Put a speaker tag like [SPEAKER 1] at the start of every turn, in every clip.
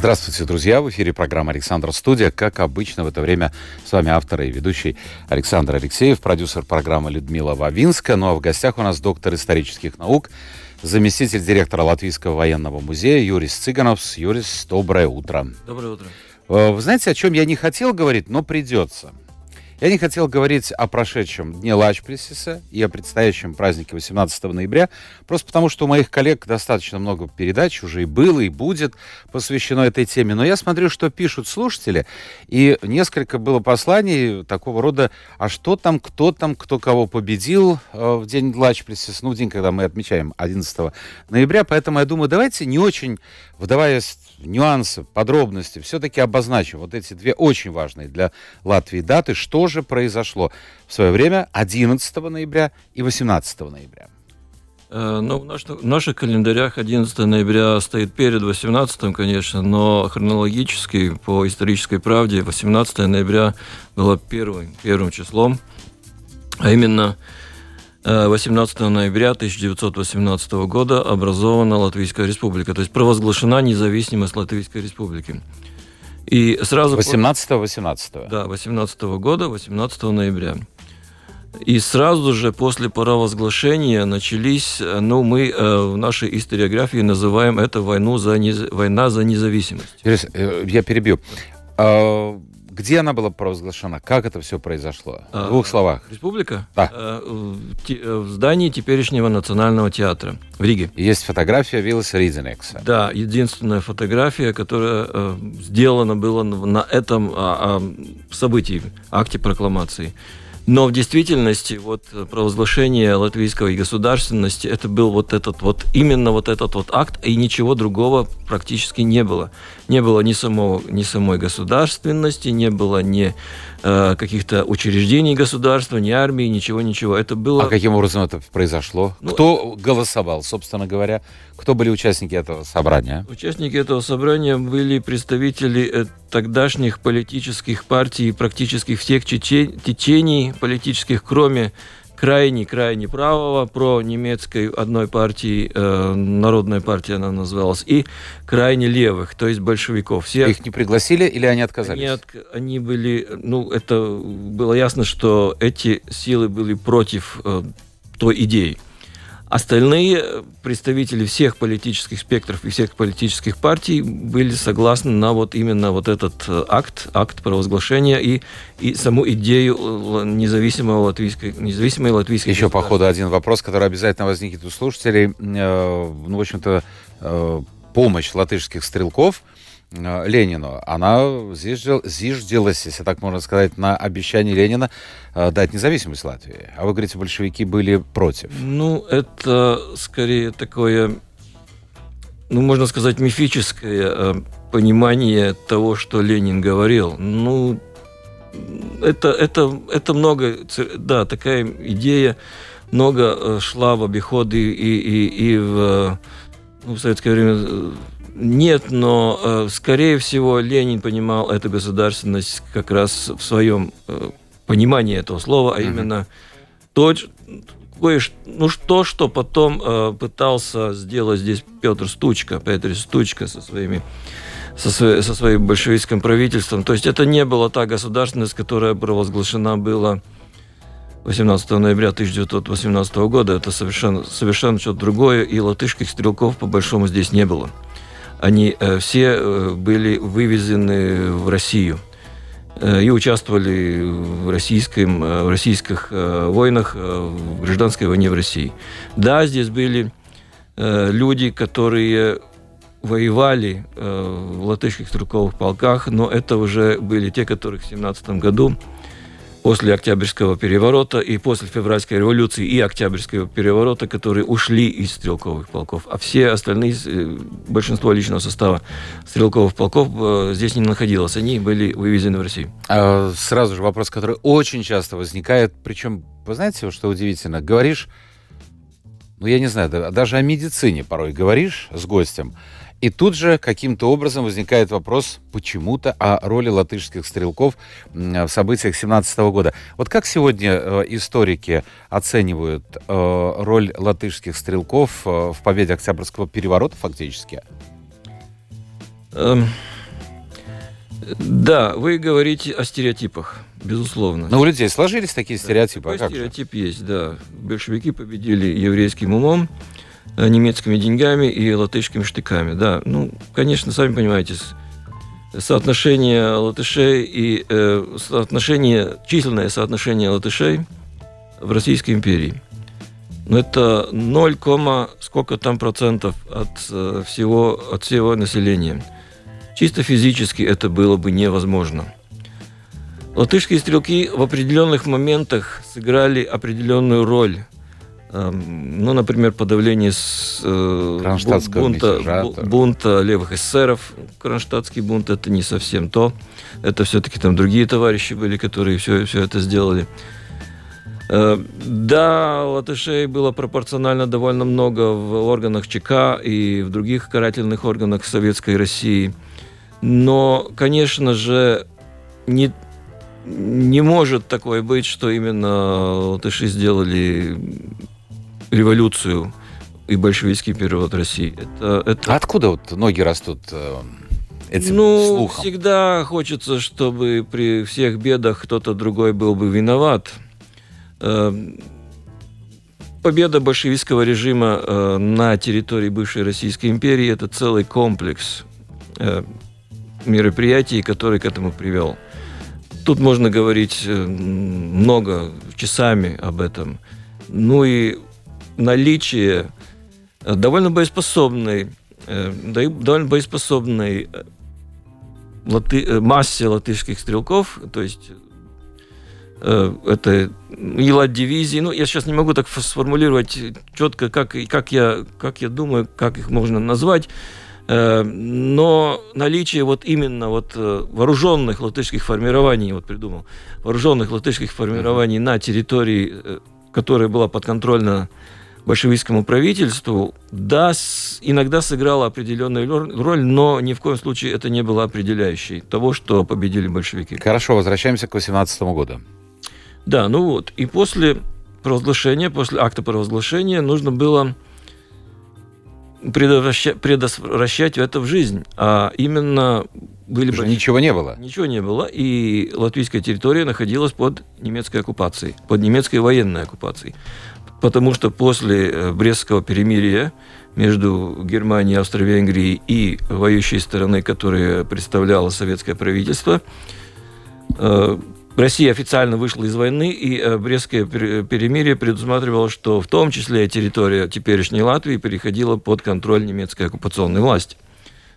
[SPEAKER 1] Здравствуйте, друзья! В эфире программа «Александр Студия». Как обычно, в это время с вами автор и ведущий Александр Алексеев, продюсер программы Людмила Вавинска. Ну а в гостях у нас доктор исторических наук, заместитель директора Латвийского военного музея Юрис Цыганов. Юрис, доброе утро.
[SPEAKER 2] Доброе утро.
[SPEAKER 1] Э, вы знаете, о чем я не хотел говорить, но придется. Я не хотел говорить о прошедшем Дне Лачплесиса и о предстоящем празднике 18 ноября, просто потому что у моих коллег достаточно много передач уже и было, и будет посвящено этой теме. Но я смотрю, что пишут слушатели, и несколько было посланий такого рода, а что там, кто там, кто кого победил э, в День Лачплесиса, ну, в день, когда мы отмечаем 11 ноября, поэтому я думаю, давайте не очень вдаваясь нюансы, подробности, все-таки обозначим вот эти две очень важные для Латвии даты, что же произошло в свое время 11 ноября и 18 ноября.
[SPEAKER 2] Э, ну, в, наш, в наших календарях 11 ноября стоит перед 18, конечно, но хронологически, по исторической правде, 18 ноября было первым, первым числом, а именно 18 ноября 1918 года образована Латвийская республика, то есть провозглашена независимость Латвийской республики.
[SPEAKER 1] И сразу 18-18.
[SPEAKER 2] Да, 18 года, 18 ноября. И сразу же после провозглашения начались, ну, мы э, в нашей историографии называем это войну за нез... война за независимость.
[SPEAKER 1] Э, я перебью. А, где она была провозглашена? Как это все произошло? В двух словах.
[SPEAKER 2] Республика?
[SPEAKER 1] Да.
[SPEAKER 2] Э, в здании теперешнего национального театра в Риге.
[SPEAKER 1] Есть фотография Виллиса Ридзенекса.
[SPEAKER 2] Да, единственная фотография, которая э, сделана была на этом а, а, событии, акте прокламации. Но в действительности вот провозглашение латвийской государственности это был вот этот вот именно вот этот вот акт и ничего другого практически не было. Не было ни самого ни самой государственности, не было ни э, каких-то учреждений государства, ни армии, ничего ничего. Это было.
[SPEAKER 1] А каким образом это произошло? Ну, Кто голосовал, собственно говоря? Кто были участники этого собрания?
[SPEAKER 2] Участники этого собрания были представители э, тогдашних политических партий, практически всех течений политических, кроме крайне-крайне правого, про немецкой одной партии, э, Народная партия она называлась, и крайне левых, то есть большевиков.
[SPEAKER 1] Все... Их не пригласили или они отказались?
[SPEAKER 2] Они, от... они были, ну, это было ясно, что эти силы были против э, той идеи. Остальные представители всех политических спектров и всех политических партий были согласны на вот именно вот этот э, акт, акт провозглашения и, и саму идею э, независимого латвийской, независимой латвийской
[SPEAKER 1] Еще по ходу один вопрос, который обязательно возникнет у слушателей. Э, ну, в общем-то, помощь латышских стрелков – Э, Ленину, она зиждилась, если так можно сказать, на обещание Ленина э, дать независимость Латвии. А вы говорите, большевики были против.
[SPEAKER 2] Ну, это скорее такое, ну, можно сказать, мифическое э, понимание того, что Ленин говорил. Ну, это, это, это много, да, такая идея много шла в обиходы и, и, и в, ну, в советское время нет, но, э, скорее всего, Ленин понимал эту государственность как раз в своем э, понимании этого слова, а именно то, кое ну, то, что потом э, пытался сделать здесь Петр Стучка, Петр Стучка со своими со, своей, со своим большевистским правительством. То есть это не была та государственность, которая провозглашена была 18 ноября 1918 года. Это совершенно, совершенно что-то другое, и латышских стрелков по большому здесь не было они э, все э, были вывезены в Россию э, и участвовали в, российском, в российских войнах, в гражданской войне в России. Да, здесь были люди, которые воевали в латышских стрелковых полках, но это уже были те, которые в 17 году после Октябрьского переворота и после Февральской революции и Октябрьского переворота, которые ушли из стрелковых полков. А все остальные, э, большинство личного состава стрелковых полков э, здесь не находилось. Они были вывезены в Россию.
[SPEAKER 1] А, сразу же вопрос, который очень часто возникает. Причем, вы знаете, что удивительно? Говоришь, ну, я не знаю, даже о медицине порой говоришь с гостем, и тут же каким-то образом возникает вопрос почему-то о роли латышских стрелков в событиях 17 года. Вот как сегодня э, историки оценивают э, роль латышских стрелков э, в победе Октябрьского переворота фактически?
[SPEAKER 2] Эм, да, вы говорите о стереотипах, безусловно.
[SPEAKER 1] Но у людей сложились такие стереотипы.
[SPEAKER 2] Да, а стереотип же? есть, да. Большевики победили еврейским умом. Э, немецкими деньгами и латышскими штыками. Да, ну, конечно, сами понимаете, соотношение латышей и э, соотношение, численное соотношение латышей в Российской империи. Но это 0, сколько там процентов от э, всего, от всего населения. Чисто физически это было бы невозможно. Латышские стрелки в определенных моментах сыграли определенную роль ну, например, подавление с, э, бунта, бунта левых эсеров. Кронштадтский бунт – это не совсем то. Это все-таки там другие товарищи были, которые все, все это сделали. Э, да, латышей было пропорционально довольно много в органах ЧК и в других карательных органах Советской России. Но, конечно же, не, не может такое быть, что именно латыши сделали революцию и большевистский перевод России.
[SPEAKER 1] Это, это... А откуда вот ноги растут э, этим
[SPEAKER 2] ну,
[SPEAKER 1] слухом?
[SPEAKER 2] всегда хочется, чтобы при всех бедах кто-то другой был бы виноват. Э, победа большевистского режима э, на территории бывшей Российской империи – это целый комплекс мероприятий, который к этому привел. Тут можно говорить много, часами об этом. Ну и наличие э, довольно боеспособной, э, довольно боеспособной э, латы, массе латышских стрелков, то есть это Елат дивизии. Ну, я сейчас не могу так сформулировать четко, как, как, я, как я думаю, как их можно назвать. Но наличие вот именно вот вооруженных латышских формирований, вот придумал, вооруженных латышских формирований на территории, которая была подконтрольна большевистскому правительству, да, иногда сыграла определенную роль, но ни в коем случае это не было определяющей того, что победили большевики.
[SPEAKER 1] Хорошо, возвращаемся к 18 году.
[SPEAKER 2] Да, ну вот, и после провозглашения, после акта провозглашения нужно было предотвращать, предотвращать это в жизнь. А именно были...
[SPEAKER 1] Бы... Ничего не было.
[SPEAKER 2] Ничего не было. И латвийская территория находилась под немецкой оккупацией, под немецкой военной оккупацией потому что после э, Брестского перемирия между Германией, Австро-Венгрией и воюющей стороной, которая представляла советское правительство, э, Россия официально вышла из войны, и э, Брестское перемирие предусматривало, что в том числе территория теперешней Латвии переходила под контроль немецкой оккупационной власти.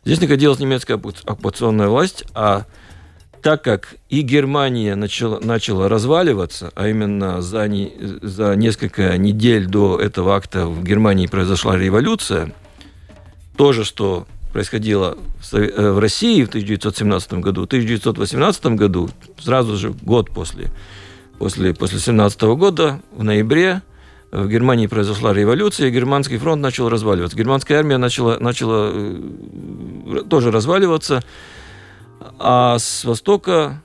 [SPEAKER 2] Здесь находилась немецкая оккупационная власть, а так как и Германия начала, начала разваливаться, а именно за, не, за несколько недель до этого акта в Германии произошла революция, то же, что происходило в, э, России в 1917 году, в 1918 году, сразу же год после, после, после 17 года, в ноябре, в Германии произошла революция, и германский фронт начал разваливаться. Германская армия начала, начала э, тоже разваливаться. А с востока,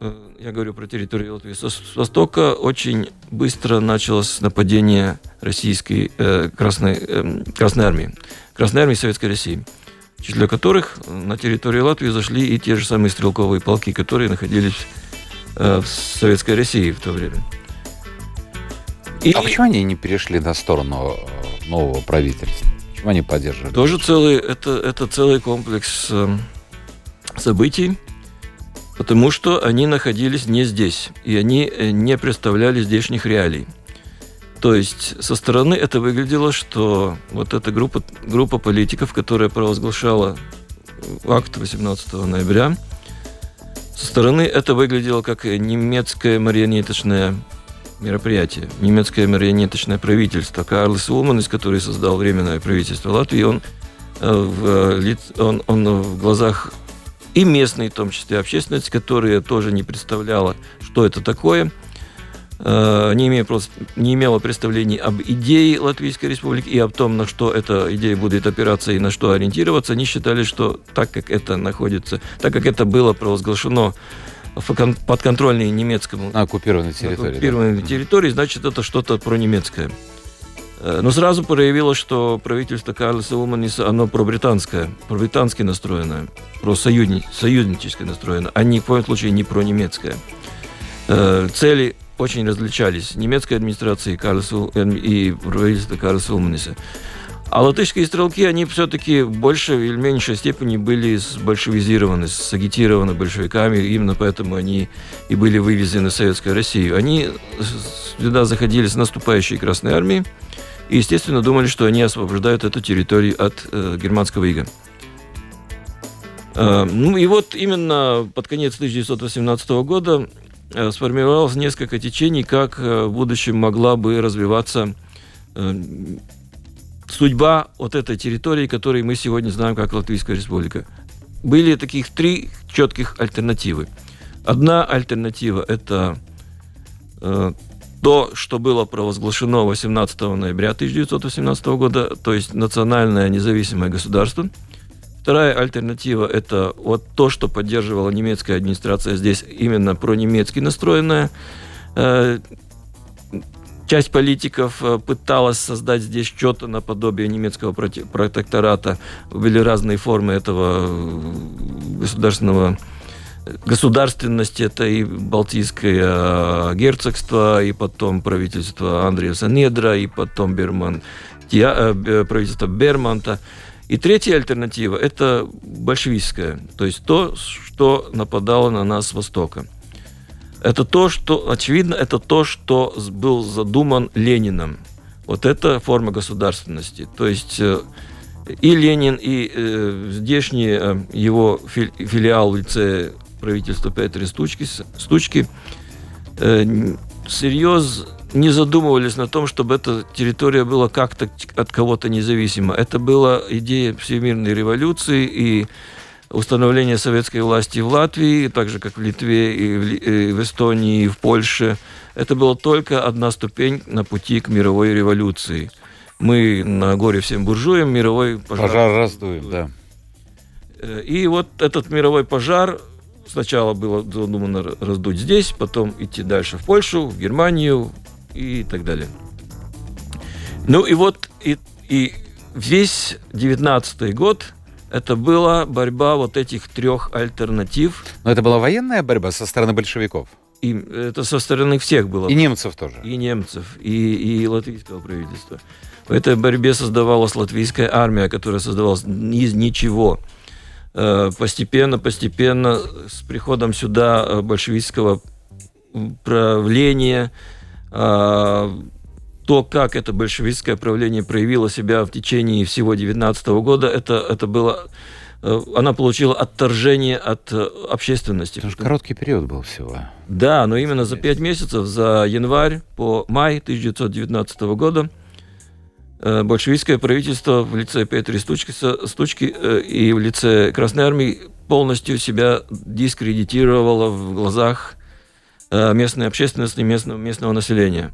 [SPEAKER 2] э, я говорю про территорию Латвии, с востока очень быстро началось нападение российской э, Красной, э, Красной армии, Красной армии Советской России, в числе которых на территории Латвии зашли и те же самые стрелковые полки, которые находились э, в Советской России в то время.
[SPEAKER 1] И... А почему они не перешли на сторону э, нового правительства? Почему они поддерживали?
[SPEAKER 2] Тоже целый, это, это целый комплекс э, событий, потому что они находились не здесь, и они э, не представляли здешних реалий. То есть со стороны это выглядело, что вот эта группа, группа политиков, которая провозглашала акт 18 ноября, Со стороны это выглядело как немецкое марионеточное мероприятие, немецкое марионеточное правительство. Карлос Улманис, который создал временное правительство Латвии, он, э, в, он, он в глазах и местной, в том числе общественности, которая тоже не представляла, что это такое – Э, не, имея, не имела представлений об идее Латвийской Республики и о том, на что эта идея будет опираться и на что ориентироваться, они считали, что так как это находится, так как это было провозглашено подконтрольной немецкому
[SPEAKER 1] на оккупированной территории,
[SPEAKER 2] оккупированной да. территории, значит это что-то про немецкое. Но сразу проявилось, что правительство Карлоса Улманиса, оно про-британское, про-британски настроенное, про союзническое настроенное, а ни в коем случае не про немецкое. Цели очень различались немецкой администрации Карлсу, и правительства Карлса Улманиса. А латышские стрелки, они все-таки в большей или меньшей степени были большевизированы, сагитированы большевиками, именно поэтому они и были вывезены в Советскую Россию. Они сюда заходили с наступающей Красной Армии и, естественно, думали, что они освобождают эту территорию от э, германского ига. Э, ну и вот именно под конец 1918 года Э, сформировалось несколько течений, как э, в будущем могла бы развиваться э, судьба вот этой территории, которую мы сегодня знаем как Латвийская республика. Были таких три четких альтернативы. Одна альтернатива – это то, что было провозглашено 18 ноября 1918 года, то есть национальное независимое государство – Вторая альтернатива – это вот то, что поддерживала немецкая администрация здесь, именно пронемецки настроенная. Э, часть политиков э, пыталась создать здесь что-то наподобие немецкого протектората. Были разные формы этого э, государственного государственности. Это и Балтийское герцогство, и потом правительство Андреаса Недра, и потом Берман, правительство Берманта. И третья альтернатива – это большевистская, то есть то, что нападало на нас с Востока. Это то, что, очевидно, это то, что был задуман Лениным. Вот это форма государственности. То есть э, и Ленин, и э, здешний э, его филиал в лице правительства Петри Стучки, Стучки э, серьез не задумывались на том, чтобы эта территория была как-то от кого-то независима. Это была идея всемирной революции и установления советской власти в Латвии, так же, как в Литве, и в, и в Эстонии, и в Польше. Это была только одна ступень на пути к мировой революции. Мы на горе всем буржуям мировой
[SPEAKER 1] пожар, пожар раздуем, да.
[SPEAKER 2] Э, и вот этот мировой пожар сначала было задумано раздуть здесь, потом идти дальше в Польшу, в Германию, и так далее. Ну и вот и, и весь 19 год это была борьба вот этих трех альтернатив.
[SPEAKER 1] Но это была военная борьба со стороны большевиков?
[SPEAKER 2] И это со стороны всех было.
[SPEAKER 1] И немцев тоже?
[SPEAKER 2] И немцев, и, и латвийского правительства. В этой борьбе создавалась латвийская армия, которая создавалась из ничего. Э, постепенно, постепенно, с приходом сюда э, большевистского правления, а, то, как это большевистское правление проявило себя в течение всего 19 года, это, это было э, она получила отторжение от э, общественности.
[SPEAKER 1] Это же короткий период был всего.
[SPEAKER 2] Да, но именно за пять месяцев, за январь по май 1919 года, э, большевистское правительство в лице Петри Стучки, Стучки и в лице Красной Армии полностью себя дискредитировало в глазах местной общественности, местного, местного населения.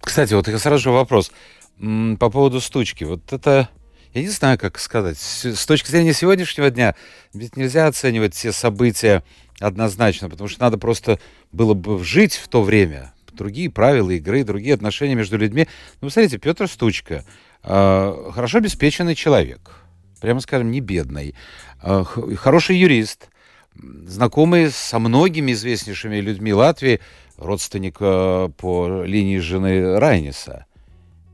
[SPEAKER 1] Э, Кстати, вот сразу же вопрос. По поводу стучки. Вот это, я не знаю, как сказать, с точки зрения сегодняшнего дня, ведь нельзя оценивать все события однозначно, потому что надо просто было бы жить в то время, другие правила игры, другие отношения между людьми. Ну, смотрите, Петр Стучка, э, хорошо обеспеченный человек, прямо скажем, не бедный, хороший юрист, знакомый со многими известнейшими людьми Латвии, родственник по линии жены Райниса.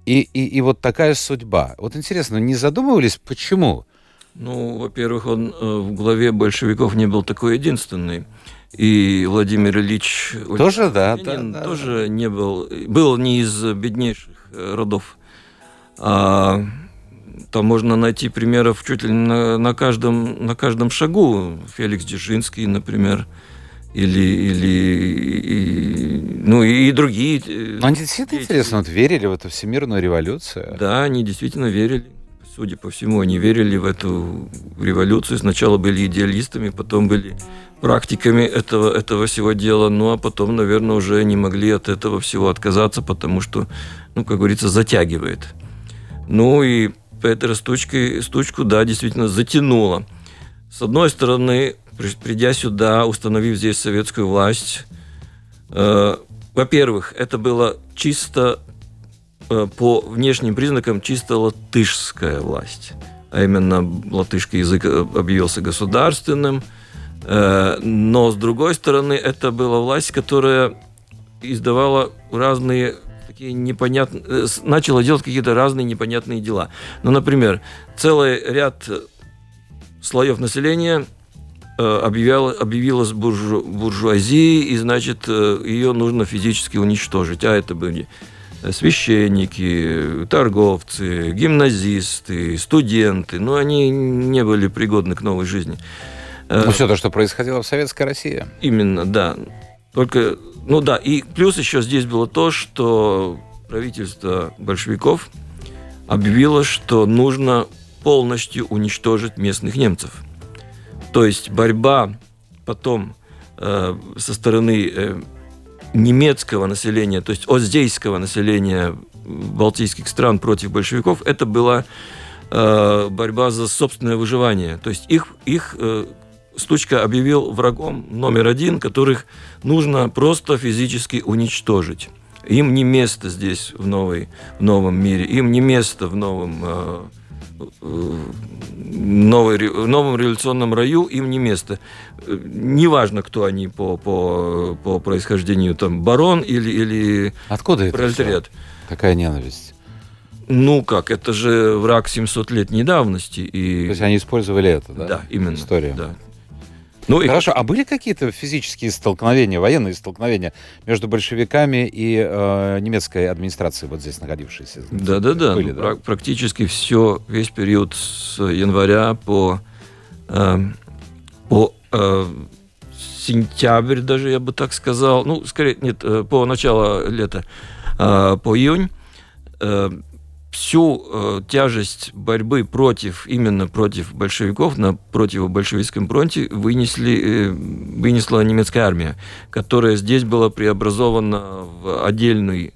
[SPEAKER 1] И, и, и вот такая судьба. Вот интересно, не задумывались, почему?
[SPEAKER 2] Ну, во-первых, он э, в главе большевиков не был такой единственный. И Владимир Ильич
[SPEAKER 1] тоже, да,
[SPEAKER 2] да, тоже да. не был, был не из беднейших э, родов. А там можно найти примеров чуть ли на, на, каждом, на каждом шагу. Феликс Дзержинский, например, или, или и, ну и другие.
[SPEAKER 1] Э, Но они действительно эти... интересно, вот верили в эту всемирную революцию?
[SPEAKER 2] Да, они действительно верили. Судя по всему, они верили в эту революцию. Сначала были идеалистами, потом были практиками этого, этого всего дела, ну а потом, наверное, уже не могли от этого всего отказаться, потому что, ну, как говорится, затягивает. Ну и Петра стучкой, стучку, да, действительно затянуло. С одной стороны, придя сюда, установив здесь советскую власть, э, во-первых, это было чисто э, по внешним признакам чисто латышская власть. А именно латышский язык объявился государственным. Э, но, с другой стороны, это была власть, которая издавала разные такие непонятные, э, начала делать какие-то разные непонятные дела. Ну, например, целый ряд слоев населения э, объявила, объявилась буржу, буржуазией, и, значит, э, ее нужно физически уничтожить. А это были священники, торговцы, гимназисты, студенты. Но они не были пригодны к новой жизни.
[SPEAKER 1] Ну, все то, что происходило в Советской России.
[SPEAKER 2] Именно, да. Только ну да, и плюс еще здесь было то, что правительство большевиков объявило, что нужно полностью уничтожить местных немцев. То есть борьба потом э, со стороны э, немецкого населения, то есть оздейского населения балтийских стран против большевиков, это была э, борьба за собственное выживание. То есть их, их Стучка объявил врагом номер один, которых нужно просто физически уничтожить. Им не место здесь, в, новой, в новом мире, им не место в новом, э новой, новом революционном раю, им не место. Неважно, кто они по, по, по происхождению, там, барон или, или
[SPEAKER 1] Откуда пролетариат. Это все? Какая ненависть?
[SPEAKER 2] Ну как, это же враг 700 лет недавности. И...
[SPEAKER 1] То есть они использовали это, да?
[SPEAKER 2] Да, именно.
[SPEAKER 1] Историю.
[SPEAKER 2] Да.
[SPEAKER 1] Ну, и... Хорошо, а были какие-то физические столкновения, военные столкновения между большевиками и э, немецкой администрацией, вот здесь находившейся?
[SPEAKER 2] Да-да-да, были, да? практически все, весь период с января по, э, по э, сентябрь даже, я бы так сказал, ну, скорее, нет, э, по начало лета, э, по июнь, э, всю э, тяжесть борьбы против, именно против большевиков на противобольшевистском фронте вынесли, э, вынесла немецкая армия, которая здесь была преобразована в отдельный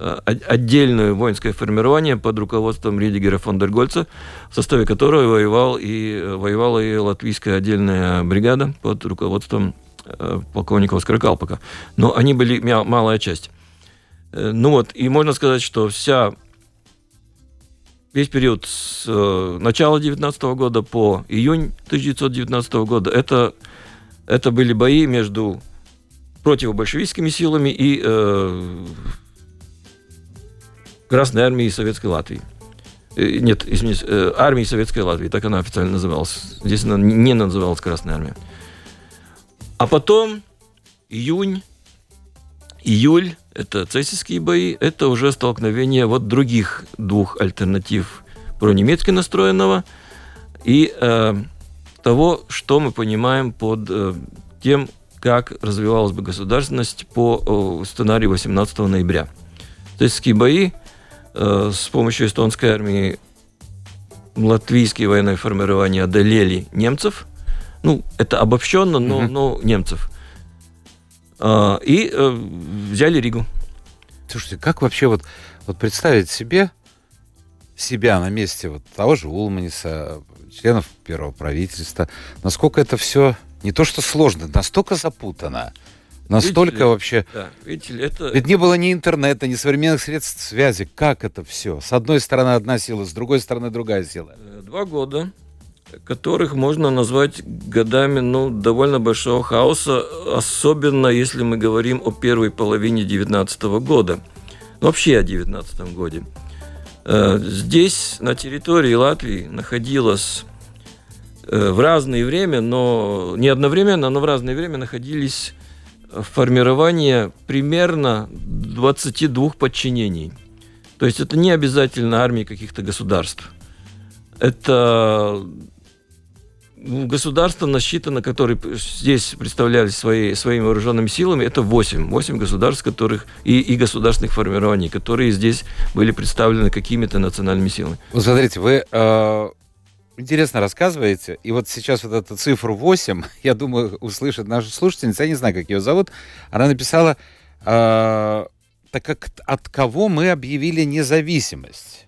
[SPEAKER 2] э, отдельное воинское формирование под руководством Ридигера фон дер Гольца, в составе которого воевал и, воевала и латвийская отдельная бригада под руководством э, полковника Оскара. Но они были малая часть. Э, ну вот, и можно сказать, что вся весь период с э, начала 19 года по июнь 1919 года это, это были бои между противобольшевистскими силами и э, Красной армией Советской Латвии. Э, нет, извините, э, армией Советской Латвии, так она официально называлась. Здесь она не называлась Красная армия. А потом июнь, июль это цесийские бои, это уже столкновение вот других двух альтернатив про немецки настроенного и э, того, что мы понимаем под э, тем, как развивалась бы государственность по э, сценарию 18 ноября. Цесийские бои э, с помощью эстонской армии латвийские военные формирования одолели немцев. Ну, это обобщенно, но, mm-hmm. но немцев – и э, взяли Ригу.
[SPEAKER 1] Слушайте, как вообще вот, вот представить себе себя на месте вот того же Улманиса, членов первого правительства, насколько это все не то что сложно, настолько запутано, настолько видите вообще... Да, видите ли, это... Ведь не было ни интернета, ни современных средств связи. Как это все? С одной стороны одна сила, с другой стороны другая сила.
[SPEAKER 2] Э, два года которых можно назвать годами ну, довольно большого хаоса, особенно если мы говорим о первой половине 19 года, вообще о 19 годе. Э, здесь, на территории Латвии, находилось э, в разное время, но не одновременно, но в разное время находились формирование примерно 22 подчинений. То есть это не обязательно армии каких-то государств. Это государство насчитано, которые здесь представлялись свои, своими вооруженными силами, это 8. 8 государств, которых и, и государственных формирований, которые здесь были представлены какими-то национальными силами.
[SPEAKER 1] Вот смотрите, вы э, интересно рассказываете, и вот сейчас вот эту цифру 8, я думаю, услышит наша слушательница, я не знаю, как ее зовут, она написала, э, так как от кого мы объявили независимость?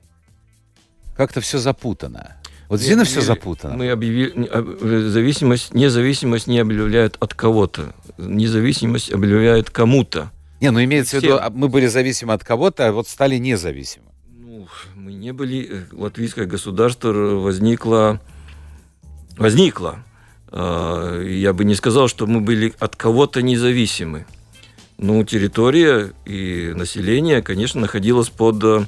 [SPEAKER 1] Как-то все запутано. Вот действительно все запутано.
[SPEAKER 2] Мы объявили э, зависимость, независимость не объявляют от кого-то. Независимость объявляют кому-то.
[SPEAKER 1] Не, ну имеется в виду, а мы были зависимы от кого-то, а вот стали независимы.
[SPEAKER 2] Ну, мы не были. Э, латвийское государство возникло, возникло. А, я бы не сказал, что мы были от кого-то независимы. Ну, территория и население, конечно, находилось под э,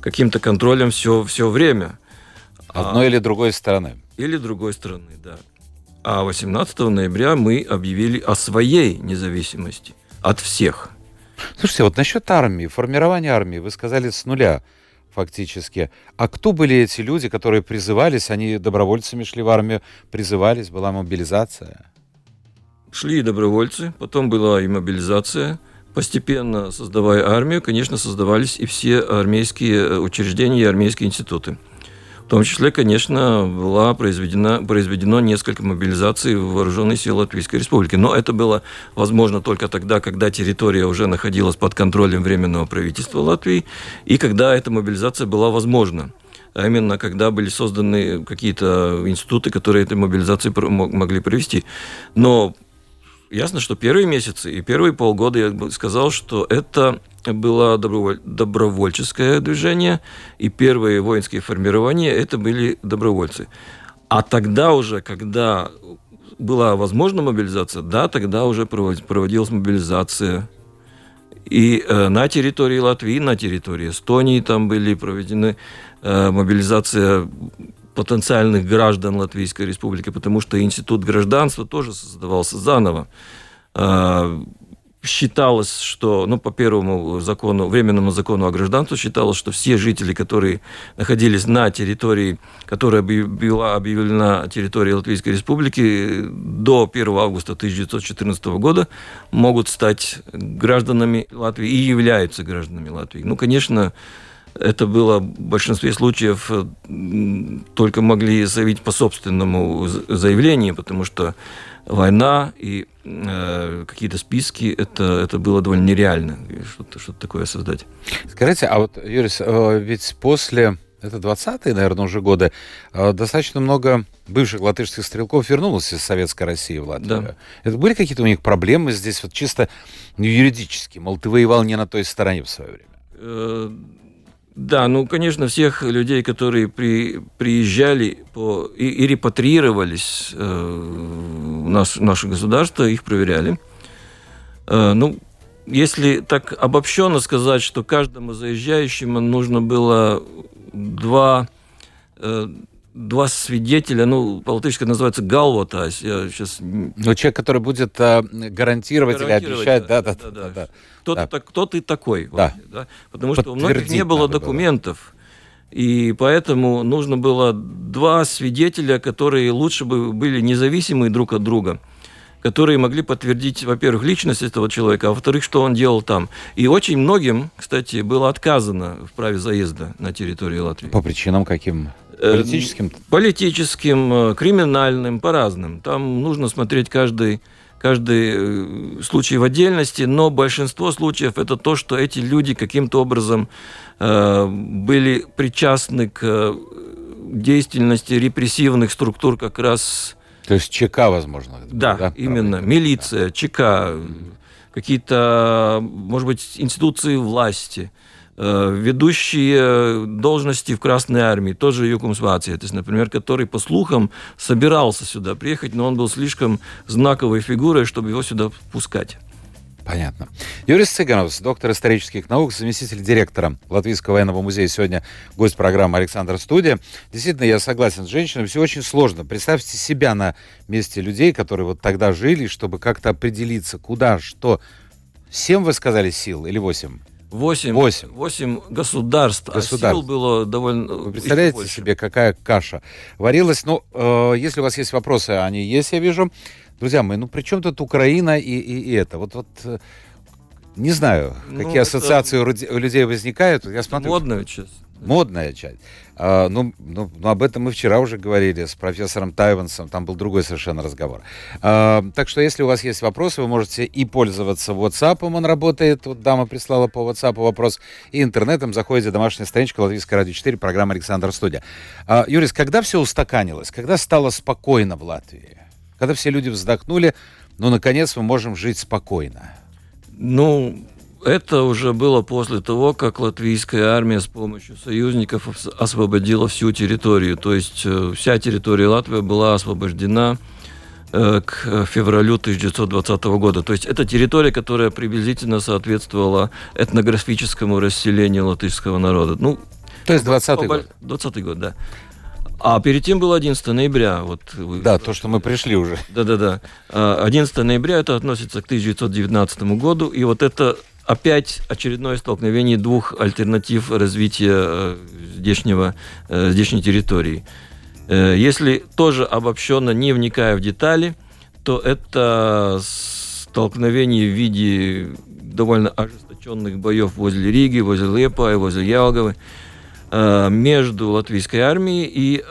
[SPEAKER 2] каким-то контролем все, все время.
[SPEAKER 1] Одной а, или другой стороны.
[SPEAKER 2] Или другой стороны, да. А 18 ноября мы объявили о своей независимости от всех.
[SPEAKER 1] Слушайте, вот насчет армии, формирования армии, вы сказали с нуля фактически. А кто были эти люди, которые призывались, они добровольцами шли в армию, призывались, была мобилизация?
[SPEAKER 2] Шли добровольцы, потом была и мобилизация. Постепенно создавая армию, конечно, создавались и все армейские э, учреждения и армейские институты. В том числе, конечно, была произведена, произведено несколько мобилизаций в вооруженные силы Латвийской Республики. Но это было возможно только тогда, когда территория уже находилась под контролем Временного правительства Латвии, и когда эта мобилизация была возможна а именно когда были созданы какие-то институты, которые этой мобилизации могли провести. Но ясно, что первые месяцы и первые полгода я бы сказал, что это было доброволь... добровольческое движение, и первые воинские формирования это были добровольцы. А тогда уже, когда была возможна мобилизация, да, тогда уже проводилась мобилизация. И э, на территории Латвии, на территории Эстонии там были проведены э, мобилизация потенциальных граждан Латвийской Республики, потому что институт гражданства тоже создавался заново. А, считалось, что, ну, по первому закону, временному закону о гражданстве считалось, что все жители, которые находились на территории, которая была объявлена территорией Латвийской Республики до 1 августа 1914 года, могут стать гражданами Латвии и являются гражданами Латвии. Ну, конечно, это было в большинстве случаев э, только могли заявить по собственному заявлению, потому что война и э, какие-то списки, это, это было довольно нереально что-то что такое создать.
[SPEAKER 1] Скажите, а вот, Юрис, э, ведь после, это 20-е, наверное, уже годы, э, достаточно много бывших латышских стрелков вернулось из Советской России в Латвию. Да. Это были какие-то у них проблемы здесь, вот чисто юридически? Мол, ты воевал не на той стороне в свое время.
[SPEAKER 2] Да, ну, конечно, всех людей, которые при, приезжали по, и, и репатриировались э, в наш, наше государство, их проверяли. Э, ну, если так обобщенно сказать, что каждому заезжающему нужно было два, э, два свидетеля, ну, по-латышски называется галвотась, я сейчас...
[SPEAKER 1] Ну, человек, который будет э, гарантировать, гарантировать или обещать, да, да, да. да, да.
[SPEAKER 2] Кто, да. ты, кто ты такой? Да. Вот, да? Потому что у многих не было документов. Было. И поэтому нужно было два свидетеля, которые лучше бы были независимы друг от друга которые могли подтвердить, во-первых, личность этого человека, а во-вторых, что он делал там. И очень многим, кстати, было отказано в праве заезда на территорию Латвии.
[SPEAKER 1] По причинам каким? Э, Политическим?
[SPEAKER 2] Политическим, э, криминальным, по разным. Там нужно смотреть каждый, каждый э, случай в отдельности, но большинство случаев это то, что эти люди каким-то образом э, были причастны к деятельности репрессивных структур как раз...
[SPEAKER 1] То есть ЧК, возможно?
[SPEAKER 2] Да, да именно. Милиция. ЧК, какие-то, может быть, институции власти – ведущие должности в Красной Армии, тоже то есть, например, который, по слухам, собирался сюда приехать, но он был слишком знаковой фигурой, чтобы его сюда пускать.
[SPEAKER 1] Понятно. Юрий Цыганов, доктор исторических наук, заместитель директора Латвийского военного музея, сегодня гость программы «Александр Студия». Действительно, я согласен с женщинами, все очень сложно. Представьте себя на месте людей, которые вот тогда жили, чтобы как-то определиться, куда, что. Семь, вы сказали, сил или восемь?
[SPEAKER 2] Восемь,
[SPEAKER 1] Восемь.
[SPEAKER 2] восемь государств,
[SPEAKER 1] Государств.
[SPEAKER 2] а сил было довольно...
[SPEAKER 1] Вы представляете
[SPEAKER 2] больше.
[SPEAKER 1] себе, какая каша варилась? Ну, э, если у вас есть вопросы, они есть, я вижу. Друзья мои, ну при чем тут Украина и, и, и это? Вот, вот э, не знаю,
[SPEAKER 2] Ну,
[SPEAKER 1] какие
[SPEAKER 2] это-
[SPEAKER 1] ассоциации у, людей возникают. Я смотрю,
[SPEAKER 2] Модная часть.
[SPEAKER 1] Модная часть. А, ну, ну, ну, об этом мы вчера уже говорили с профессором Тайвансом, там был другой совершенно разговор. А, так что, если у вас есть вопросы, вы можете и пользоваться WhatsApp, он работает, вот дама прислала по WhatsApp вопрос, и интернетом заходите, домашняя страничка Латвийская радио 4, программа Александр Студия. А, Юрис, когда все устаканилось, когда стало спокойно в Латвии? Когда все люди вздохнули, ну, наконец, мы можем жить спокойно.
[SPEAKER 2] Ну, это уже было после того, как латвийская армия с помощью союзников ос- освободила всю территорию. То есть э, вся территория Латвии была освобождена э, к февралю 1920 года. То есть это территория, которая приблизительно соответствовала этнографическому расселению латышского народа. Ну,
[SPEAKER 1] То есть 20
[SPEAKER 2] по-
[SPEAKER 1] год.
[SPEAKER 2] 20 год, да. А перед тем было 11 ноября. Вот
[SPEAKER 1] Да, то, что мы пришли уже.
[SPEAKER 2] да-да-да. А, 11 ноября это относится к 1919 году, и вот это опять очередное столкновение двух альтернатив развития э, здешнего, э, здешней территории. Э, Если тоже обобщенно, не вникая в детали, то это столкновение в виде довольно ожесточенных боев возле Риги, возле Лепа и возле Ялговы между латвийской армией и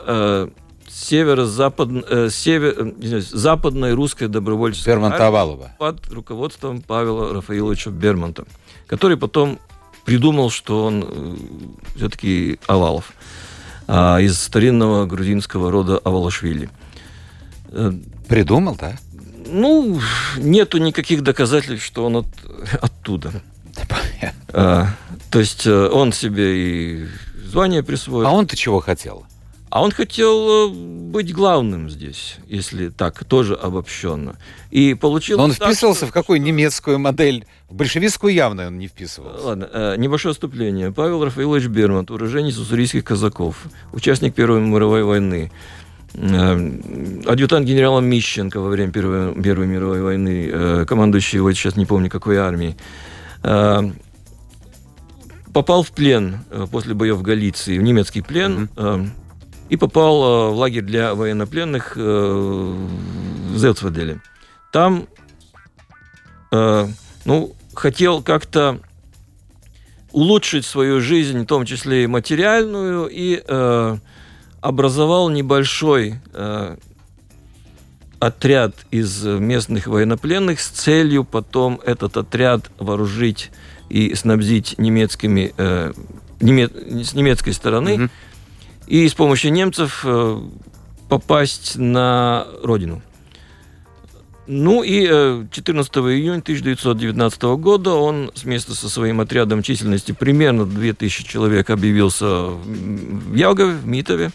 [SPEAKER 2] э, северо-запад, э, север, э, западной русской добровольческой
[SPEAKER 1] Бермонта
[SPEAKER 2] армии
[SPEAKER 1] Овалова.
[SPEAKER 2] под руководством Павела Рафаиловича Бермонта, который потом придумал, что он все-таки Овалов а, из старинного грузинского рода Авалашвили. Э,
[SPEAKER 1] Придумал, да?
[SPEAKER 2] Ну, нету никаких доказательств, что он от- оттуда. А, то есть э, он себе и звание присвоил.
[SPEAKER 1] А он-то чего хотел?
[SPEAKER 2] А он хотел э, быть главным здесь, если так, тоже обобщенно. И получилось
[SPEAKER 1] Но он
[SPEAKER 2] так,
[SPEAKER 1] вписывался
[SPEAKER 2] что-
[SPEAKER 1] в какую немецкую модель? В большевистскую явно он не вписывался.
[SPEAKER 2] Ладно, э, небольшое вступление. Павел Рафаилович Бермонт, уроженец уссурийских казаков, участник Первой мировой войны, э, адъютант генерала Мищенко во время Первой, Первой мировой войны, э, командующий, вот сейчас не помню какой армии, попал в плен после боев в Галиции, в немецкий плен, э, и попал э, в лагерь для военнопленных э, в Зелцваделе. Там, э, ну, хотел как-то улучшить свою жизнь, в том числе и материальную, и образовал небольшой отряд из местных военнопленных с целью потом этот отряд вооружить и снабдить немецкими, э, неме- с немецкой стороны,
[SPEAKER 1] Мгм.
[SPEAKER 2] И с помощью немцев э, попасть на родину. Ну и э, 14 июня 1919 года он вместе со своим отрядом численности примерно 2000 человек объявился в Ялгове, в Митове.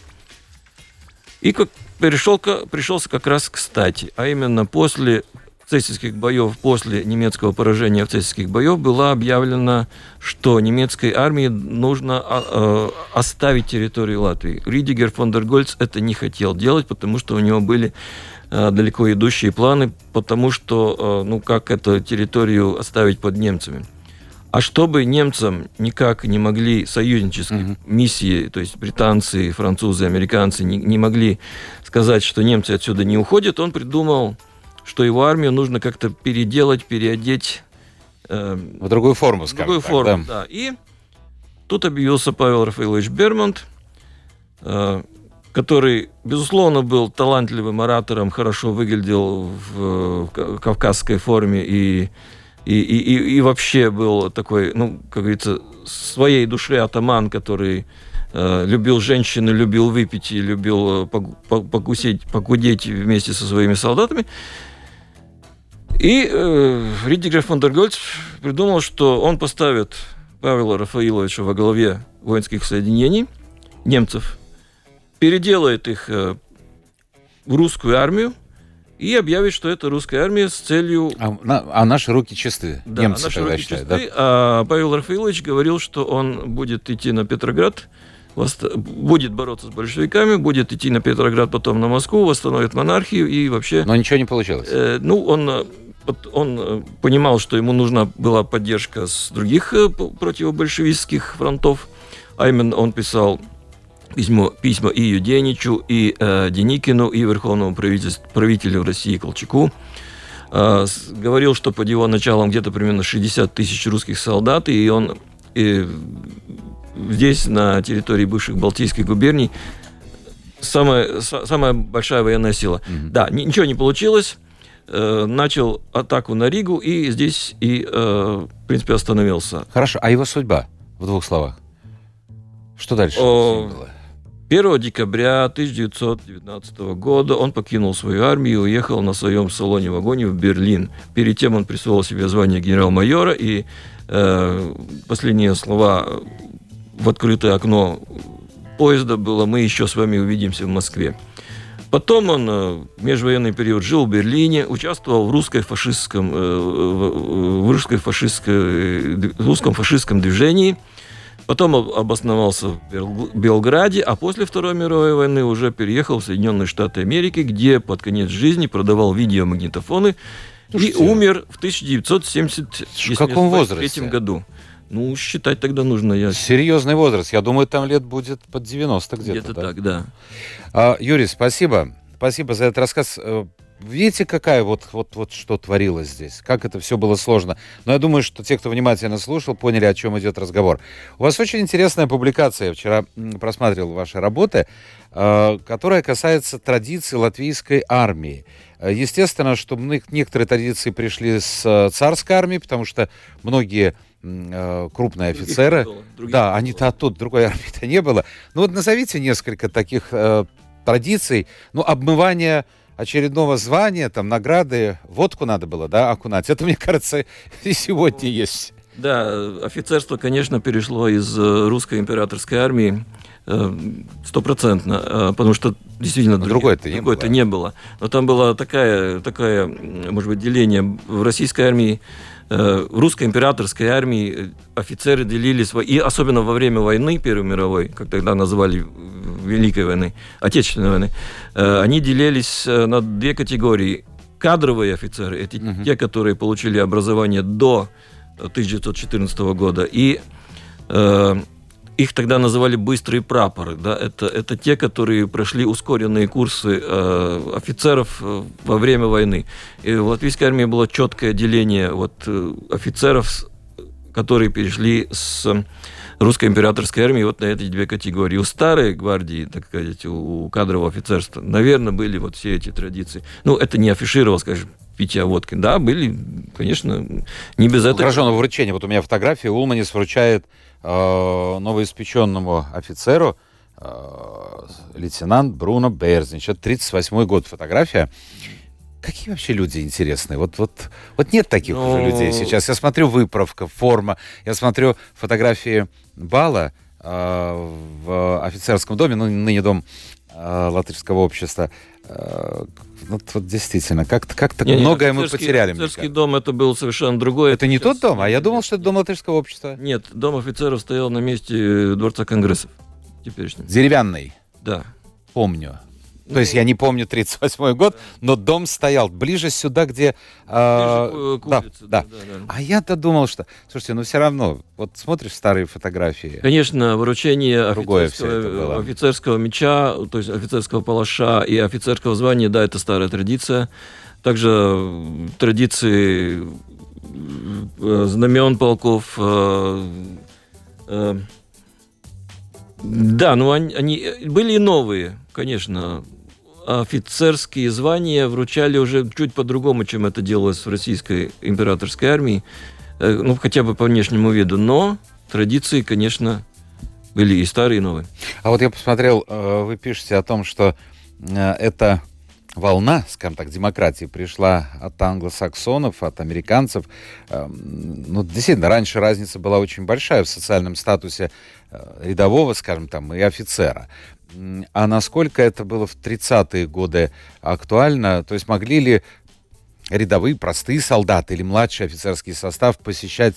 [SPEAKER 2] И как перешел, ка- пришелся как раз кстати, а именно после цесийских боев, после немецкого поражения в цесийских боев было объявлено, что немецкой армии нужно а, э, оставить территорию Латвии. Ридигер фон дер Гольц это не хотел делать, потому что у него были э, далеко идущие планы, потому что, э, ну, как эту территорию оставить под немцами. А чтобы немцам никак не могли союзнические
[SPEAKER 1] Мгм.
[SPEAKER 2] миссии, то есть британцы, французы, американцы не, не могли сказать, что немцы отсюда не уходят, он придумал, что его армию нужно как-то переделать, переодеть э,
[SPEAKER 1] В другую форму,
[SPEAKER 2] в
[SPEAKER 1] скажем
[SPEAKER 2] другую
[SPEAKER 1] так,
[SPEAKER 2] форму.
[SPEAKER 1] да.
[SPEAKER 2] Да. И тут объявился Павел Рафаилович Бермонт, э, который, безусловно, был талантливым оратором, хорошо выглядел в, э, кавказской форме и, и, и, и- вообще был такой, ну, как говорится, своей души атаман, который э, любил женщин, любил выпить и любил э, покусить, покудеть вместе со своими солдатами. И э, Ридигер фон дер Гольц придумал, что он поставит Павла Рафаиловича во главе воинских соединений немцев, переделает их э, в русскую армию и объявит, что это русская армия с целью...
[SPEAKER 1] А, на- а наши руки чисты.
[SPEAKER 2] Да,
[SPEAKER 1] Немцы
[SPEAKER 2] наши руки
[SPEAKER 1] считают,
[SPEAKER 2] чисты. А Павел Рафаилович говорил, что он будет идти на Петроград, будет бороться с большевиками, будет идти на Петроград, потом на Москву, восстановит монархию и вообще...
[SPEAKER 1] Но ничего не получилось.
[SPEAKER 2] Э, ну, он э, он понимал, что ему нужна была поддержка с других противобольшевистских фронтов, а именно он писал письмо, письма и Юденичу, и э, Деникину, и Верховному правителю России Колчаку. Э, говорил, что под его началом где-то примерно 60 тысяч русских солдат, и он и здесь, на территории бывших Балтийских губерний, самая, самая большая военная сила. Mm-hmm. Да, ничего не получилось. Э, начал атаку на Ригу, и здесь и, э, в принципе, остановился.
[SPEAKER 1] Хорошо, а его судьба в двух словах? Что дальше О, было?
[SPEAKER 2] 1 декабря 1919 года он покинул свою армию и уехал на своем салоне-вагоне в Берлин. Перед тем он присвоил себе звание генерал-майора, и э, последние слова в открытое окно поезда было «Мы еще с вами увидимся в Москве». Потом он э, в межвоенный период жил в Берлине, участвовал в русской фашистском, э, в русской фашистской, русском фашистском движении – Потом обосновался в Белграде, а после Второй мировой войны уже переехал в Соединенные Штаты Америки, где под конец жизни продавал видеомагнитофоны Слушайте, и умер в 1973
[SPEAKER 1] каком возрасте?
[SPEAKER 2] году. Ну, считать тогда нужно. Я...
[SPEAKER 1] Серьезный возраст. Я думаю, там лет будет под 90 где-то.
[SPEAKER 2] Где-то да? так, да.
[SPEAKER 1] А, Юрий, спасибо. Спасибо за этот рассказ. Э, Видите, какая вот, вот, вот что творилось здесь, как это все было сложно. Но я думаю, что те, кто внимательно слушал, поняли, о чем идет разговор. У вас очень интересная публикация, я вчера просматривал ваши работы, э, которая касается традиций латвийской армии. Э, естественно, что некоторые традиции пришли с царской армии, потому что многие крупные офицеры, да, они-то оттуда, другой армии-то не было. Ну вот назовите несколько таких традиций, ну, обмывание очередного звания, там, награды, водку надо было, да, окунать. Это, мне кажется, и сегодня есть.
[SPEAKER 2] Да, офицерство, конечно, перешло из э, русской императорской армии э, стопроцентно, э, потому что действительно
[SPEAKER 1] другое-то не,
[SPEAKER 2] другое не было. Но там было такая, такая, может быть, деление в российской армии русской императорской армии офицеры делились, и особенно во время войны Первой мировой, как тогда называли Великой войны, Отечественной войны, э, они делились э, на две категории. Кадровые офицеры, эти угу. те, которые получили образование до 1914 года, и э, их тогда называли быстрые прапоры. Да? Это, это те, которые прошли ускоренные курсы э, офицеров э, во время войны. И в латвийской армии было четкое деление вот, офицеров, которые перешли с русской императорской армии вот на эти две категории. У старой гвардии, так сказать, у кадрового офицерства, наверное, были вот все эти традиции. Ну, это не афишировал, скажем, питья водки. Да, были, конечно, не без этого.
[SPEAKER 1] Отраженного вручения. Вот у меня фотография. Улманис вручает э, новоиспеченному офицеру э, лейтенант Бруно Берзнич. Это 38 год фотография. Какие вообще люди интересные? Вот, вот, вот нет таких Но... уже людей сейчас. Я смотрю выправка, форма, я смотрю фотографии Бала э, в офицерском доме, ну, ныне дом э, латышского общества. Э, вот, вот действительно, как-то как
[SPEAKER 2] не,
[SPEAKER 1] многое мы потеряли.
[SPEAKER 2] Офицерский дом это был совершенно другой.
[SPEAKER 1] Это не тот дом, а я думал, что это дом латышского общества.
[SPEAKER 2] Нет, дом офицеров стоял на месте Дворца Конгрессов теперешнем.
[SPEAKER 1] Деревянный?
[SPEAKER 2] Да.
[SPEAKER 1] Помню. То есть я не помню 38 год, но дом стоял ближе сюда, где...
[SPEAKER 2] Э, да,
[SPEAKER 1] да, да. да. А я-то думал, что... Слушайте, ну все равно, вот смотришь старые фотографии...
[SPEAKER 2] Конечно, вручение офицерского, офицерского меча, то есть офицерского палаша и офицерского звания, да, это старая традиция. Также традиции э, знамен полков... Э, э, да, ну они, они были и новые, конечно офицерские звания вручали уже чуть по-другому, чем это делалось в российской императорской армии, э, ну, хотя бы по внешнему виду, но традиции, конечно, были и старые, и новые.
[SPEAKER 1] А вот я посмотрел, э, вы пишете о том, что э, это волна, скажем так, демократии пришла от англосаксонов, от американцев. Эм, ну, действительно, раньше разница была очень большая в социальном статусе рядового, скажем там, и офицера. А насколько это было в 30-е годы актуально? То есть могли ли рядовые, простые солдаты или младший офицерский состав посещать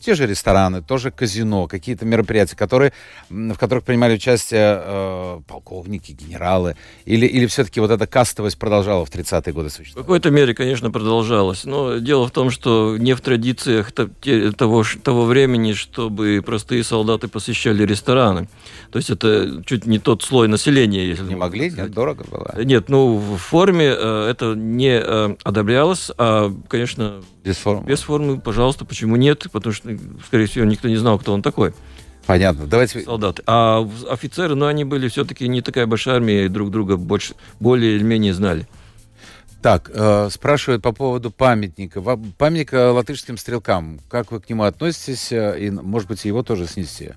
[SPEAKER 1] те же рестораны, тоже казино, какие-то мероприятия, которые, в которых принимали участие э, полковники, генералы, или, или все-таки вот эта кастовость продолжала в 30-е годы существовать?
[SPEAKER 2] В какой-то мере, конечно, продолжалась. Но дело в том, что не в традициях того, того времени, чтобы простые солдаты посещали рестораны. То есть это чуть не тот слой населения, если
[SPEAKER 1] не могли, нет, дорого было.
[SPEAKER 2] Нет, ну в форме э, это не э, одобрялось, а, конечно,
[SPEAKER 1] без формы.
[SPEAKER 2] Без формы, пожалуйста, почему нет? Потому что, скорее всего, никто не знал, кто он такой.
[SPEAKER 1] Понятно. Давайте...
[SPEAKER 2] Солдаты. А офицеры, ну, они были все-таки не такая большая армия, и друг друга больше, более или менее знали.
[SPEAKER 1] Так, э, спрашивают по поводу памятника. Памятника латышским стрелкам. Как вы к нему относитесь? Э, и, может быть, его тоже снести?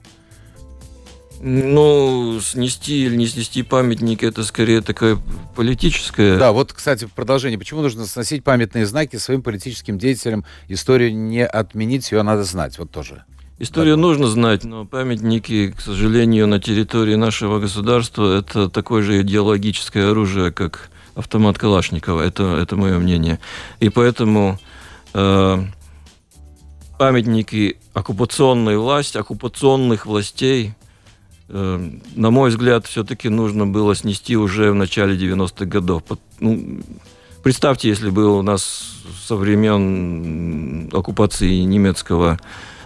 [SPEAKER 2] Ну, снести или не снести памятник, это скорее такое политическое...
[SPEAKER 1] Да, вот, кстати, в продолжение. Почему нужно сносить памятные знаки своим политическим деятелям? Историю не отменить, ее надо знать. Вот тоже.
[SPEAKER 2] Историю да. нужно знать, но памятники, к сожалению, на территории нашего государства это такое же идеологическое оружие, как автомат Калашникова. Это, это мое мнение. И поэтому э, памятники оккупационной власти, оккупационных властей – на мой взгляд, все-таки нужно было снести уже в начале 90-х годов. Ну, представьте, если бы у нас со времен оккупации немецкого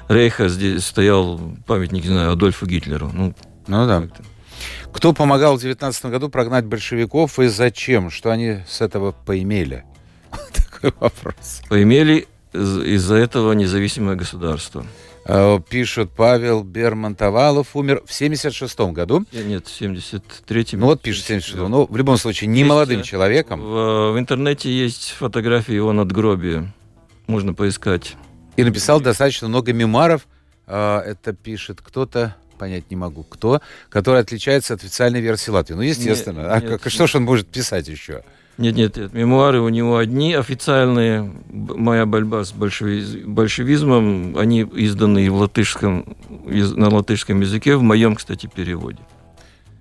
[SPEAKER 2] рейха здесь стоял памятник, не знаю, Адольфу Гитлеру.
[SPEAKER 1] Ну, ну да. Кто помогал в 19 году прогнать большевиков и зачем? Что они с этого поимели?
[SPEAKER 2] Такой вопрос. Поимели из-за этого независимое государство.
[SPEAKER 1] Э, пишут Павел Бермонтовалов, умер в 76-м году.
[SPEAKER 2] Нет, в 73-м.
[SPEAKER 1] Ну вот пишет 76-м. Ну, в любом случае, не есть, молодым человеком.
[SPEAKER 2] В, в интернете есть фотографии его надгробия. Можно поискать.
[SPEAKER 1] И написал достаточно много мемуаров. Э, это пишет кто-то, понять не могу, кто, который отличается от официальной версии Латвии. Ну, естественно. Нет, а нет, что ж он может писать еще?
[SPEAKER 2] Нет, нет, нет, мемуары у него одни официальные. Моя борьба с большевизмом, они изданы в латышском, на латышском языке, в моем, кстати, переводе.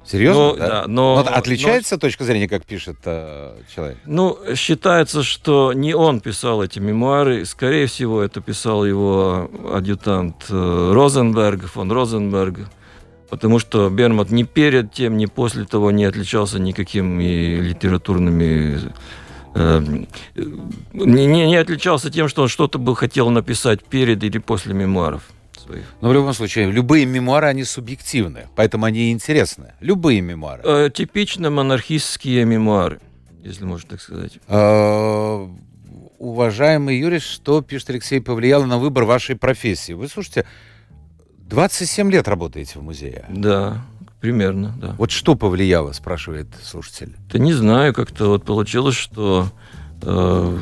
[SPEAKER 1] Серьезно? Но, да? Да, но, но отличается но, точка зрения, как пишет э, человек?
[SPEAKER 2] Ну, считается, что не он писал эти мемуары. Скорее всего, это писал его адъютант э, Розенберг, фон Розенберг потому что Бермат ни перед тем, ни после того не отличался никакими литературными э, не, не отличался тем, что он что-то бы хотел написать перед или после мемуаров своих.
[SPEAKER 1] Но в любом случае, любые мемуары, они субъективны, поэтому они интересны. Любые мемуары.
[SPEAKER 2] Э, типично монархистские мемуары, если можно так сказать. Э,
[SPEAKER 1] уважаемый Юрий, что, пишет Алексей, повлияло на выбор вашей профессии? Вы слушайте, 27 лет работаете в музее?
[SPEAKER 2] Да, примерно, да.
[SPEAKER 1] Вот что повлияло, спрашивает слушатель?
[SPEAKER 2] Да не знаю, как-то вот получилось, что э,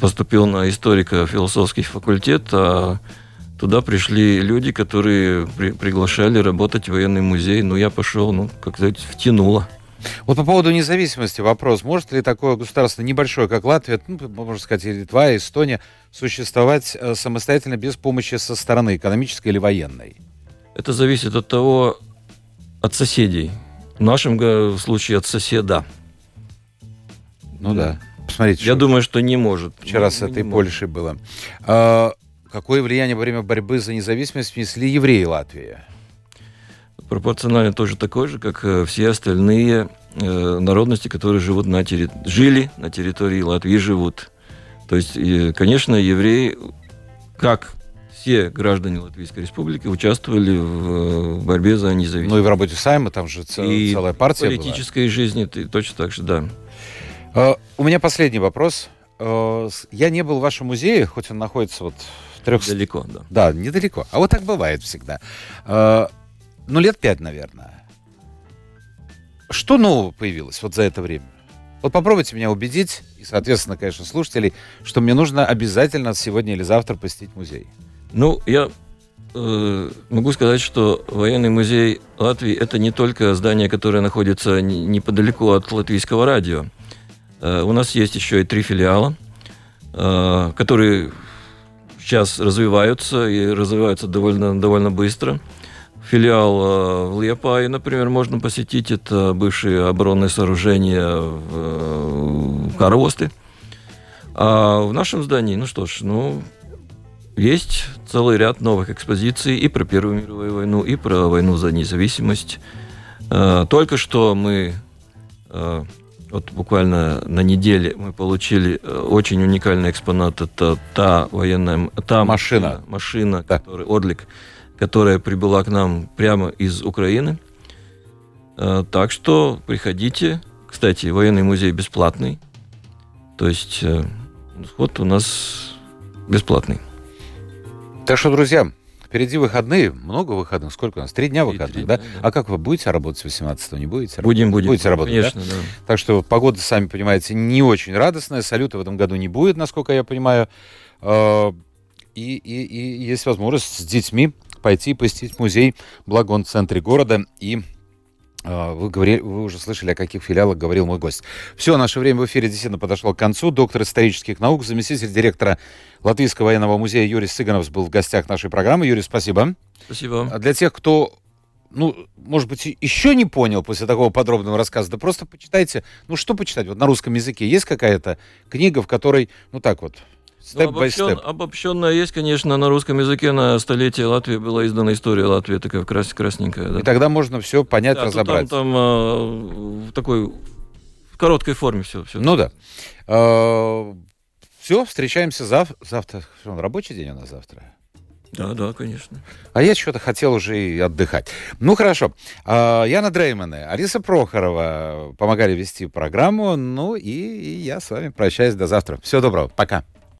[SPEAKER 2] поступил на историко-философский факультет, а туда пришли люди, которые при, приглашали работать в военный музей. Ну, я пошел, ну, как сказать, втянуло.
[SPEAKER 1] Вот по поводу независимости вопрос. Может ли такое государство небольшое, как Латвия, ну, можно сказать, и Литва, и Эстония, существовать э, самостоятельно без помощи со стороны, экономической или военной?
[SPEAKER 2] Это зависит от того, от соседей. В нашем случае от соседа.
[SPEAKER 1] Ну да. Посмотрите.
[SPEAKER 2] Я что думаю, что не может.
[SPEAKER 1] Вчера с этой Польшей было. А, какое влияние во время борьбы за независимость внесли евреи Латвии?
[SPEAKER 2] пропорционально тоже такой же, как э, все остальные э, народности, которые живут на терри... жили на территории Латвии, живут. То есть, конечно, евреи, как все граждане Латвийской Республики участвовали в борьбе за независимость. Ну
[SPEAKER 1] и в работе Сайма там же цел, и целая партия
[SPEAKER 2] в политической была. жизни точно так же, да.
[SPEAKER 1] Uh, у меня последний вопрос. Uh, я не был в вашем музее, хоть он находится вот в трех...
[SPEAKER 2] Далеко, да.
[SPEAKER 1] Да, недалеко. А вот так бывает всегда. Uh, ну, лет пять, наверное. Что нового появилось вот за это время? Вот попробуйте меня убедить, и, соответственно, конечно, слушателей, что мне нужно обязательно сегодня или завтра посетить музей.
[SPEAKER 2] Ну, я э, могу сказать, что военный музей Латвии это не только здание, которое находится неподалеку от латвийского радио. Э, у нас есть еще и три филиала, э, которые сейчас развиваются и развиваются довольно, довольно быстро филиал э, в Лиепае, например, можно посетить. Это бывшие оборонные сооружения в Карвосты. А в нашем здании, ну что ж, ну, есть целый ряд новых экспозиций и про Первую мировую войну, и про войну за независимость. Э, только что мы э, вот буквально на неделе мы получили э, очень уникальный экспонат. Это та военная та
[SPEAKER 1] машина,
[SPEAKER 2] машина, да. который Одлик, которая прибыла к нам прямо из Украины. Так что приходите. Кстати, военный музей бесплатный. То есть вход у нас бесплатный.
[SPEAKER 1] Так что, друзья, Впереди выходные, много выходных. Сколько у нас? Три дня выходных, три, да? да? А как вы будете работать с 18 Не будете?
[SPEAKER 2] Будем, будем.
[SPEAKER 1] Будете работать,
[SPEAKER 2] Конечно, да?
[SPEAKER 1] да? Так что погода, сами понимаете, не очень радостная. Салюта в этом году не будет, насколько я понимаю. А, и, и, и есть возможность с детьми пойти посетить музей, благо он в центре города. И вы, говорили, вы уже слышали, о каких филиалах говорил мой гость. Все, наше время в эфире действительно подошло к концу. Доктор исторических наук, заместитель директора Латвийского военного музея Юрий Сыганов был в гостях нашей программы. Юрий, спасибо.
[SPEAKER 2] Спасибо.
[SPEAKER 1] А для тех, кто, ну, может быть, еще не понял после такого подробного рассказа, да просто почитайте. Ну, что почитать? Вот на русском языке есть какая-то книга, в которой, ну, так вот,
[SPEAKER 2] Степ ну, обобщен, обобщенно есть, конечно, на русском языке на столетие Латвии была издана история Латвии, такая крас, красненькая. Да.
[SPEAKER 1] И тогда можно все понять, да, разобрать.
[SPEAKER 2] Там, там а, в такой в короткой форме все. все.
[SPEAKER 1] Ну да. А, все, встречаемся зав... завтра. Что, рабочий день у нас завтра?
[SPEAKER 2] Да, да, конечно.
[SPEAKER 1] А я что-то хотел уже и отдыхать. Ну, хорошо. А, Яна Дреймане, Алиса Прохорова помогали вести программу. Ну, и я с вами прощаюсь до завтра. Всего доброго. Пока.